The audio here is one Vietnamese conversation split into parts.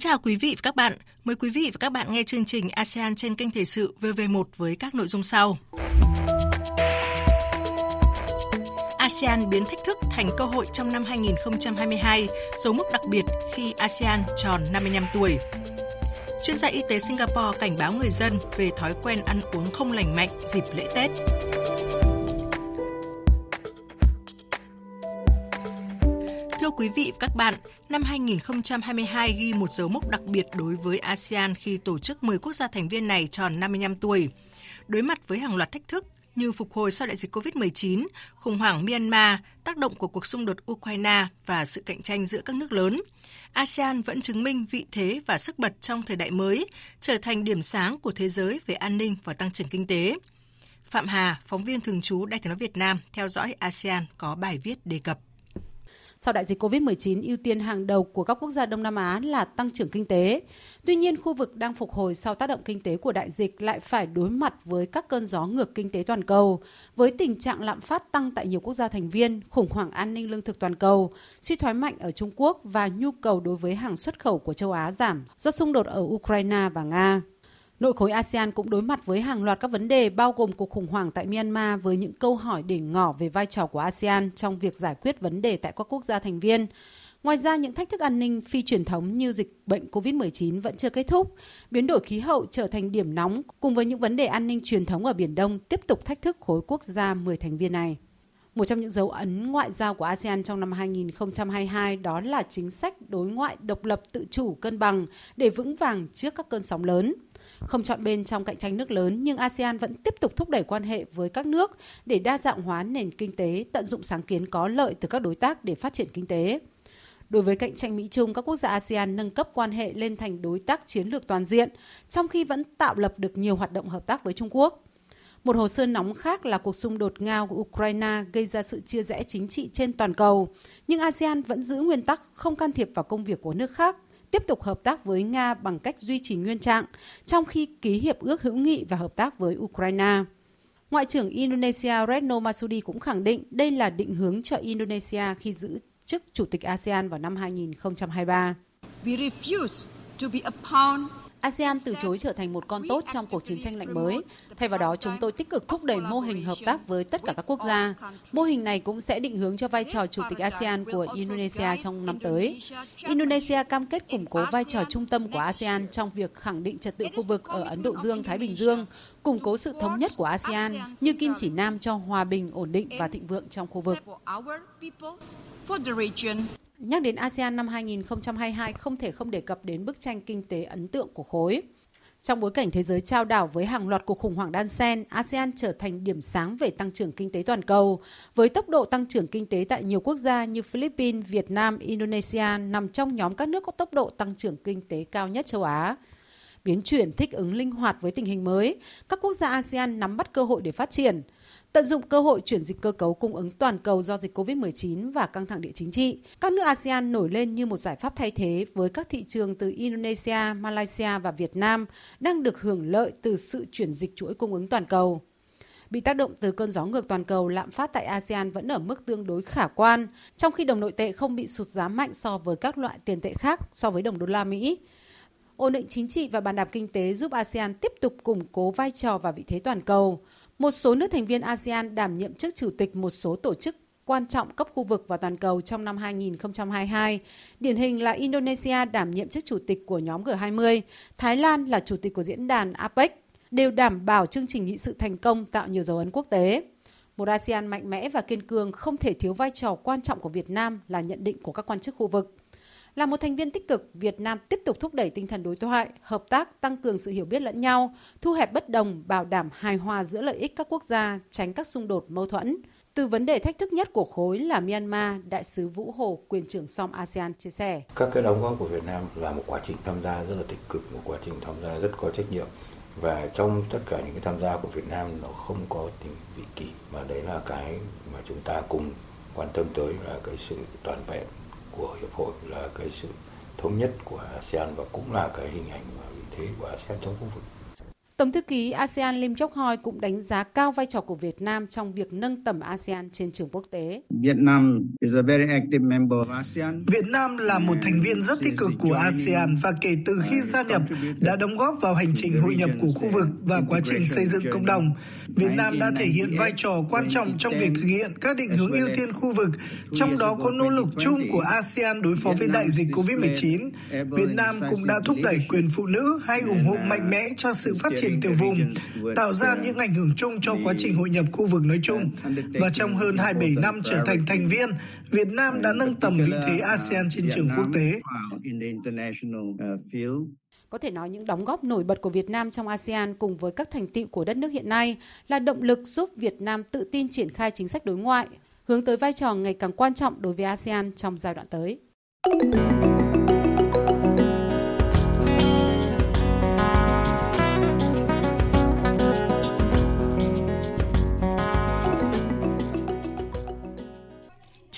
Chào quý vị và các bạn. Mời quý vị và các bạn nghe chương trình ASEAN trên kênh Thời sự VV1 với các nội dung sau. ASEAN biến thách thức thành cơ hội trong năm 2022, dấu mốc đặc biệt khi ASEAN tròn 55 tuổi. Chuyên gia y tế Singapore cảnh báo người dân về thói quen ăn uống không lành mạnh dịp lễ Tết. Thưa quý vị và các bạn, năm 2022 ghi một dấu mốc đặc biệt đối với ASEAN khi tổ chức 10 quốc gia thành viên này tròn 55 tuổi. Đối mặt với hàng loạt thách thức như phục hồi sau đại dịch COVID-19, khủng hoảng Myanmar, tác động của cuộc xung đột Ukraine và sự cạnh tranh giữa các nước lớn, ASEAN vẫn chứng minh vị thế và sức bật trong thời đại mới, trở thành điểm sáng của thế giới về an ninh và tăng trưởng kinh tế. Phạm Hà, phóng viên thường trú Đài tiếng nói Việt Nam theo dõi ASEAN có bài viết đề cập. Sau đại dịch COVID-19, ưu tiên hàng đầu của các quốc gia Đông Nam Á là tăng trưởng kinh tế. Tuy nhiên, khu vực đang phục hồi sau tác động kinh tế của đại dịch lại phải đối mặt với các cơn gió ngược kinh tế toàn cầu, với tình trạng lạm phát tăng tại nhiều quốc gia thành viên, khủng hoảng an ninh lương thực toàn cầu, suy thoái mạnh ở Trung Quốc và nhu cầu đối với hàng xuất khẩu của châu Á giảm do xung đột ở Ukraine và Nga. Nội khối ASEAN cũng đối mặt với hàng loạt các vấn đề bao gồm cuộc khủng hoảng tại Myanmar với những câu hỏi để ngỏ về vai trò của ASEAN trong việc giải quyết vấn đề tại các quốc gia thành viên. Ngoài ra, những thách thức an ninh phi truyền thống như dịch bệnh COVID-19 vẫn chưa kết thúc. Biến đổi khí hậu trở thành điểm nóng cùng với những vấn đề an ninh truyền thống ở Biển Đông tiếp tục thách thức khối quốc gia 10 thành viên này. Một trong những dấu ấn ngoại giao của ASEAN trong năm 2022 đó là chính sách đối ngoại độc lập tự chủ cân bằng để vững vàng trước các cơn sóng lớn. Không chọn bên trong cạnh tranh nước lớn, nhưng ASEAN vẫn tiếp tục thúc đẩy quan hệ với các nước để đa dạng hóa nền kinh tế, tận dụng sáng kiến có lợi từ các đối tác để phát triển kinh tế. Đối với cạnh tranh Mỹ Trung, các quốc gia ASEAN nâng cấp quan hệ lên thành đối tác chiến lược toàn diện, trong khi vẫn tạo lập được nhiều hoạt động hợp tác với Trung Quốc. Một hồ sơ nóng khác là cuộc xung đột Nga của Ukraine gây ra sự chia rẽ chính trị trên toàn cầu, nhưng ASEAN vẫn giữ nguyên tắc không can thiệp vào công việc của nước khác, tiếp tục hợp tác với Nga bằng cách duy trì nguyên trạng, trong khi ký hiệp ước hữu nghị và hợp tác với Ukraine. Ngoại trưởng Indonesia Retno Marsudi cũng khẳng định đây là định hướng cho Indonesia khi giữ chức Chủ tịch ASEAN vào năm 2023. We refuse to be a pawn ASEAN từ chối trở thành một con tốt trong cuộc chiến tranh lạnh mới. Thay vào đó, chúng tôi tích cực thúc đẩy mô hình hợp tác với tất cả các quốc gia. Mô hình này cũng sẽ định hướng cho vai trò chủ tịch ASEAN của Indonesia trong năm tới. Indonesia cam kết củng cố vai trò trung tâm của ASEAN trong việc khẳng định trật tự khu vực ở Ấn Độ Dương-Thái Bình Dương, củng cố sự thống nhất của ASEAN như kim chỉ nam cho hòa bình, ổn định và thịnh vượng trong khu vực. Nhắc đến ASEAN năm 2022 không thể không đề cập đến bức tranh kinh tế ấn tượng của khối. Trong bối cảnh thế giới trao đảo với hàng loạt cuộc khủng hoảng đan xen, ASEAN trở thành điểm sáng về tăng trưởng kinh tế toàn cầu, với tốc độ tăng trưởng kinh tế tại nhiều quốc gia như Philippines, Việt Nam, Indonesia nằm trong nhóm các nước có tốc độ tăng trưởng kinh tế cao nhất châu Á. Biến chuyển thích ứng linh hoạt với tình hình mới, các quốc gia ASEAN nắm bắt cơ hội để phát triển – Tận dụng cơ hội chuyển dịch cơ cấu cung ứng toàn cầu do dịch COVID-19 và căng thẳng địa chính trị, các nước ASEAN nổi lên như một giải pháp thay thế với các thị trường từ Indonesia, Malaysia và Việt Nam đang được hưởng lợi từ sự chuyển dịch chuỗi cung ứng toàn cầu. Bị tác động từ cơn gió ngược toàn cầu, lạm phát tại ASEAN vẫn ở mức tương đối khả quan, trong khi đồng nội tệ không bị sụt giá mạnh so với các loại tiền tệ khác so với đồng đô la Mỹ. Ổn định chính trị và bàn đạp kinh tế giúp ASEAN tiếp tục củng cố vai trò và vị thế toàn cầu. Một số nước thành viên ASEAN đảm nhiệm chức chủ tịch một số tổ chức quan trọng cấp khu vực và toàn cầu trong năm 2022. Điển hình là Indonesia đảm nhiệm chức chủ tịch của nhóm G20, Thái Lan là chủ tịch của diễn đàn APEC, đều đảm bảo chương trình nghị sự thành công tạo nhiều dấu ấn quốc tế. Một ASEAN mạnh mẽ và kiên cường không thể thiếu vai trò quan trọng của Việt Nam là nhận định của các quan chức khu vực. Là một thành viên tích cực, Việt Nam tiếp tục thúc đẩy tinh thần đối thoại, hợp tác, tăng cường sự hiểu biết lẫn nhau, thu hẹp bất đồng, bảo đảm hài hòa giữa lợi ích các quốc gia, tránh các xung đột mâu thuẫn. Từ vấn đề thách thức nhất của khối là Myanmar, Đại sứ Vũ Hồ, quyền trưởng SOM ASEAN chia sẻ. Các cái đóng góp của Việt Nam là một quá trình tham gia rất là tích cực, một quá trình tham gia rất có trách nhiệm và trong tất cả những cái tham gia của Việt Nam nó không có tính vị kỳ mà đấy là cái mà chúng ta cùng quan tâm tới là cái sự toàn vẹn của hiệp hội là cái sự thống nhất của ASEAN và cũng là cái hình ảnh và vị thế của ASEAN trong khu vực. Tổng thư ký ASEAN Lim Chok Hoi cũng đánh giá cao vai trò của Việt Nam trong việc nâng tầm ASEAN trên trường quốc tế. Việt Nam is a very active member of ASEAN. Việt Nam là một thành viên rất tích cực của ASEAN và kể từ khi gia nhập đã đóng góp vào hành trình hội nhập của khu vực và quá trình xây dựng cộng đồng. Việt Nam đã thể hiện vai trò quan trọng trong việc thực hiện các định hướng ưu tiên khu vực, trong đó có nỗ lực chung của ASEAN đối phó với đại dịch COVID-19. Việt Nam cũng đã thúc đẩy quyền phụ nữ hay ủng hộ mạnh mẽ cho sự phát triển triển tiểu vùng, tạo ra những ảnh hưởng chung cho quá trình hội nhập khu vực nói chung. Và trong hơn 27 năm trở thành thành viên, Việt Nam đã nâng tầm vị thế ASEAN trên trường quốc tế. Có thể nói những đóng góp nổi bật của Việt Nam trong ASEAN cùng với các thành tựu của đất nước hiện nay là động lực giúp Việt Nam tự tin triển khai chính sách đối ngoại, hướng tới vai trò ngày càng quan trọng đối với ASEAN trong giai đoạn tới.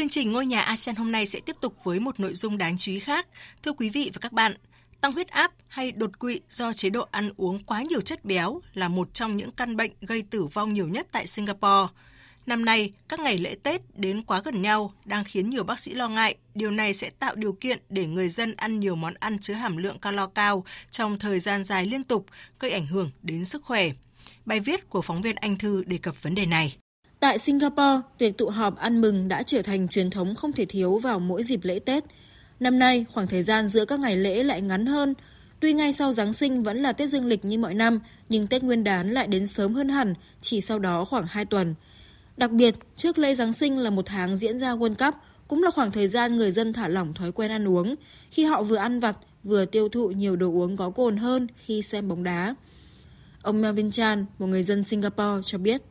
Chương trình Ngôi nhà ASEAN hôm nay sẽ tiếp tục với một nội dung đáng chú ý khác. Thưa quý vị và các bạn, tăng huyết áp hay đột quỵ do chế độ ăn uống quá nhiều chất béo là một trong những căn bệnh gây tử vong nhiều nhất tại Singapore. Năm nay, các ngày lễ Tết đến quá gần nhau đang khiến nhiều bác sĩ lo ngại. Điều này sẽ tạo điều kiện để người dân ăn nhiều món ăn chứa hàm lượng calo cao trong thời gian dài liên tục, gây ảnh hưởng đến sức khỏe. Bài viết của phóng viên Anh Thư đề cập vấn đề này. Tại Singapore, việc tụ họp ăn mừng đã trở thành truyền thống không thể thiếu vào mỗi dịp lễ Tết. Năm nay, khoảng thời gian giữa các ngày lễ lại ngắn hơn. Tuy ngay sau Giáng sinh vẫn là Tết dương lịch như mọi năm, nhưng Tết Nguyên đán lại đến sớm hơn hẳn, chỉ sau đó khoảng 2 tuần. Đặc biệt, trước lễ Giáng sinh là một tháng diễn ra World Cup, cũng là khoảng thời gian người dân thả lỏng thói quen ăn uống, khi họ vừa ăn vặt, vừa tiêu thụ nhiều đồ uống có cồn hơn khi xem bóng đá. Ông Melvin Chan, một người dân Singapore, cho biết.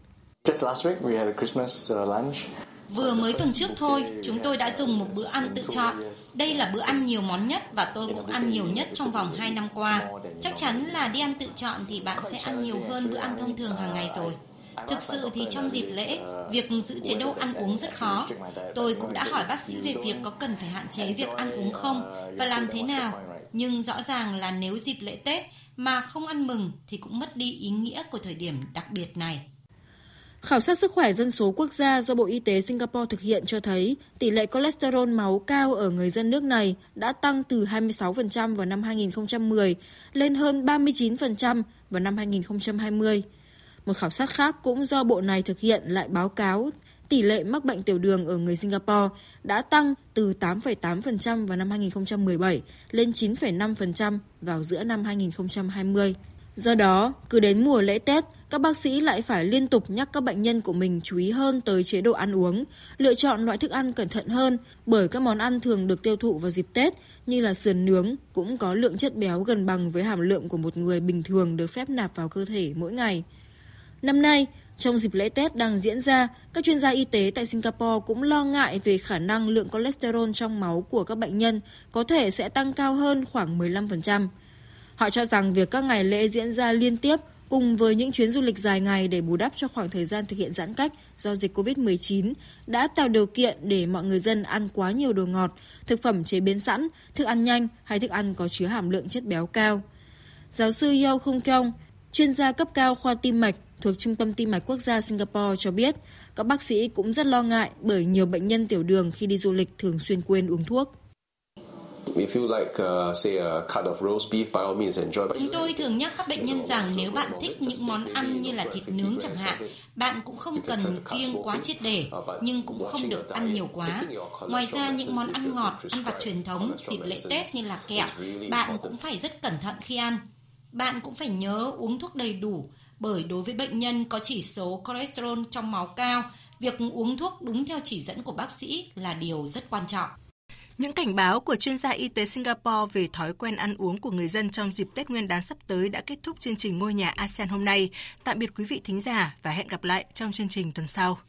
Vừa mới tuần trước thôi, chúng tôi đã dùng một bữa ăn tự chọn. Đây là bữa ăn nhiều món nhất và tôi cũng ăn nhiều nhất trong vòng 2 năm qua. Chắc chắn là đi ăn tự chọn thì bạn sẽ ăn nhiều hơn bữa ăn thông thường hàng ngày rồi. Thực sự thì trong dịp lễ, việc giữ chế độ ăn uống rất khó. Tôi cũng đã hỏi bác sĩ về việc có cần phải hạn chế việc ăn uống không và làm thế nào. Nhưng rõ ràng là nếu dịp lễ Tết mà không ăn mừng thì cũng mất đi ý nghĩa của thời điểm đặc biệt này. Khảo sát sức khỏe dân số quốc gia do Bộ Y tế Singapore thực hiện cho thấy tỷ lệ cholesterol máu cao ở người dân nước này đã tăng từ 26% vào năm 2010 lên hơn 39% vào năm 2020. Một khảo sát khác cũng do bộ này thực hiện lại báo cáo tỷ lệ mắc bệnh tiểu đường ở người Singapore đã tăng từ 8,8% vào năm 2017 lên 9,5% vào giữa năm 2020. Do đó, cứ đến mùa lễ Tết, các bác sĩ lại phải liên tục nhắc các bệnh nhân của mình chú ý hơn tới chế độ ăn uống, lựa chọn loại thức ăn cẩn thận hơn bởi các món ăn thường được tiêu thụ vào dịp Tết như là sườn nướng cũng có lượng chất béo gần bằng với hàm lượng của một người bình thường được phép nạp vào cơ thể mỗi ngày. Năm nay, trong dịp lễ Tết đang diễn ra, các chuyên gia y tế tại Singapore cũng lo ngại về khả năng lượng cholesterol trong máu của các bệnh nhân có thể sẽ tăng cao hơn khoảng 15%. Họ cho rằng việc các ngày lễ diễn ra liên tiếp cùng với những chuyến du lịch dài ngày để bù đắp cho khoảng thời gian thực hiện giãn cách do dịch COVID-19 đã tạo điều kiện để mọi người dân ăn quá nhiều đồ ngọt, thực phẩm chế biến sẵn, thức ăn nhanh hay thức ăn có chứa hàm lượng chất béo cao. Giáo sư Yeo Khung Kyong, chuyên gia cấp cao khoa tim mạch thuộc Trung tâm Tim mạch Quốc gia Singapore cho biết, các bác sĩ cũng rất lo ngại bởi nhiều bệnh nhân tiểu đường khi đi du lịch thường xuyên quên uống thuốc. Chúng tôi thường nhắc các bệnh nhân rằng nếu bạn thích những món ăn như là thịt nướng chẳng hạn, bạn cũng không cần kiêng quá triệt để, uh, nhưng cũng không được ăn nhiều quá. Ngoài ra, những món ăn ngọt, ăn vặt truyền thống dịp lễ Tết như là kẹo, bạn cũng phải rất cẩn thận khi ăn. Bạn cũng phải nhớ uống thuốc đầy đủ, bởi đối với bệnh nhân có chỉ số cholesterol trong máu cao, việc uống thuốc đúng theo chỉ dẫn của bác sĩ là điều rất quan trọng. Những cảnh báo của chuyên gia y tế Singapore về thói quen ăn uống của người dân trong dịp Tết Nguyên đán sắp tới đã kết thúc chương trình Ngôi nhà ASEAN hôm nay. Tạm biệt quý vị thính giả và hẹn gặp lại trong chương trình tuần sau.